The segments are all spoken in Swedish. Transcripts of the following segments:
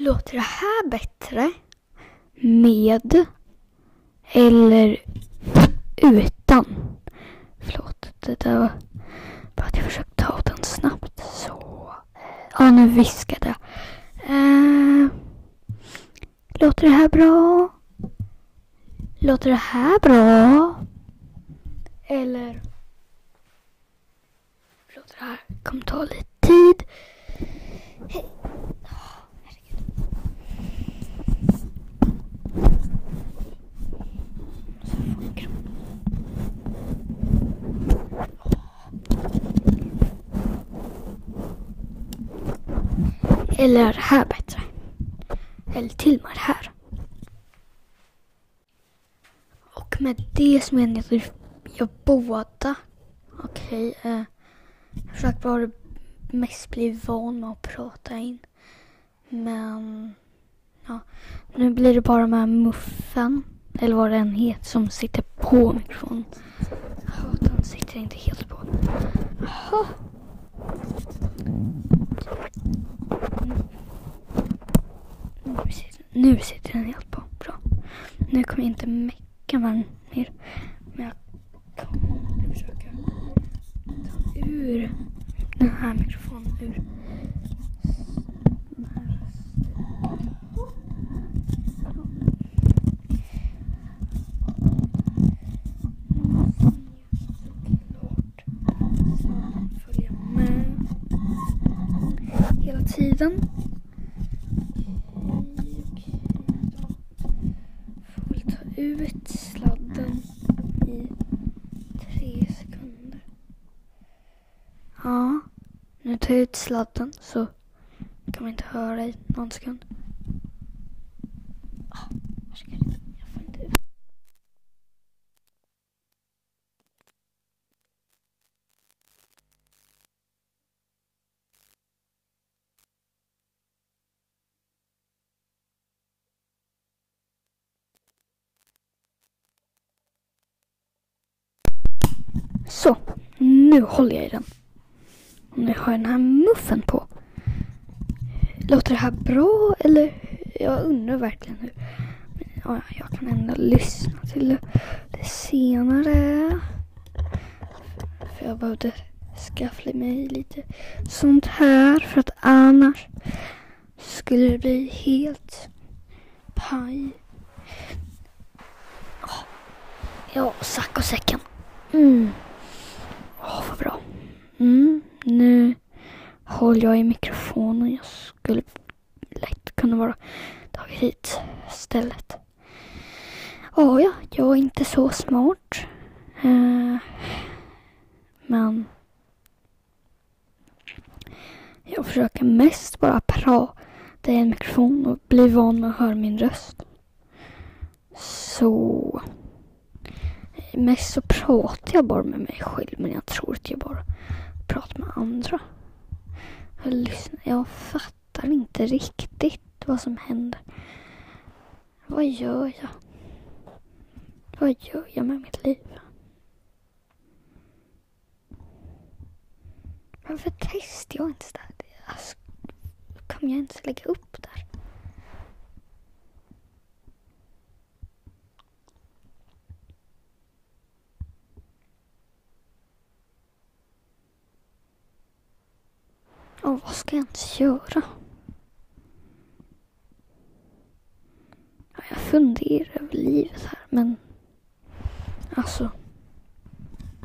Låter det här bättre med eller utan? Förlåt, det där var bara att jag försökte ta den snabbt. Så. Ja, nu viskade jag. Eh, låter det här bra? Låter det här bra? Eller? Förlåt, det här kommer ta lite Eller är det här bättre? Eller till och med det här? Och med det så menar jag jag båda. Okej. eh, jag försöker bara mest bli van med att prata in. Men ja, nu blir det bara med muffen. Eller vad den heter som sitter på mikrofonen. Ja, den sitter inte helt på. Jaha. Nu sitter, den helt på. Bra. Nu kommer jag inte mecka med den mer. Men jag kommer försöka ta ur den här mikrofonen ur. den här rösten. Följa med hela tiden. Ut sladden i tre sekunder. Ja, nu tar jag ut sladden så kan man inte höra i någon sekund. Ah, varsågod. Jag får inte ut. Så, nu håller jag i den. Och nu har jag den här muffen på. Låter det här bra eller? Jag undrar verkligen hur. Ja, jag kan ändå lyssna till det, senare. För jag behövde skaffa mig lite sånt här för att annars skulle det bli helt paj. Ja, sack och säcken. Mm. Mm, nu håller jag i mikrofonen. Jag skulle lätt kunna vara tagit hit stället. Oh, ja, jag är inte så smart. Uh, men jag försöker mest bara prata i en mikrofon och bli van med att höra min röst. Så Mest så pratar jag bara med mig själv men jag tror att jag bara Prata med andra. Jag, lyssnar, jag fattar inte riktigt vad som händer. Vad gör jag? Vad gör jag med mitt liv? Varför testar jag inte det här? Alltså, kan jag ens lägga upp det? Och vad ska jag ens göra? Jag funderar över livet här men alltså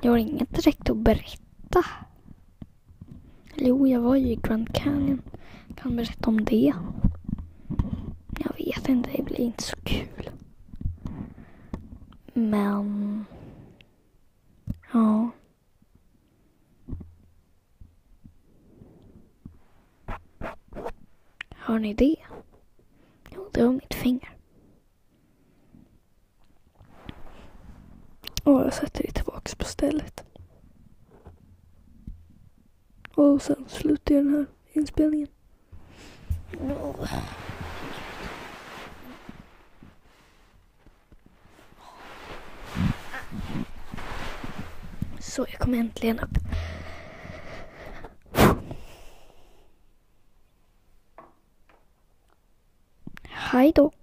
jag har inget direkt att berätta. Jo, jag var ju i Grand Canyon. Jag kan berätta om det. Jag vet inte, det blir inte så kul. Men ja. Hör ni det? Jo, det var mitt finger. Och jag sätter det tillbaks på stället. Och sen slutar jag den här inspelningen. Så, jag kom äntligen upp. 態度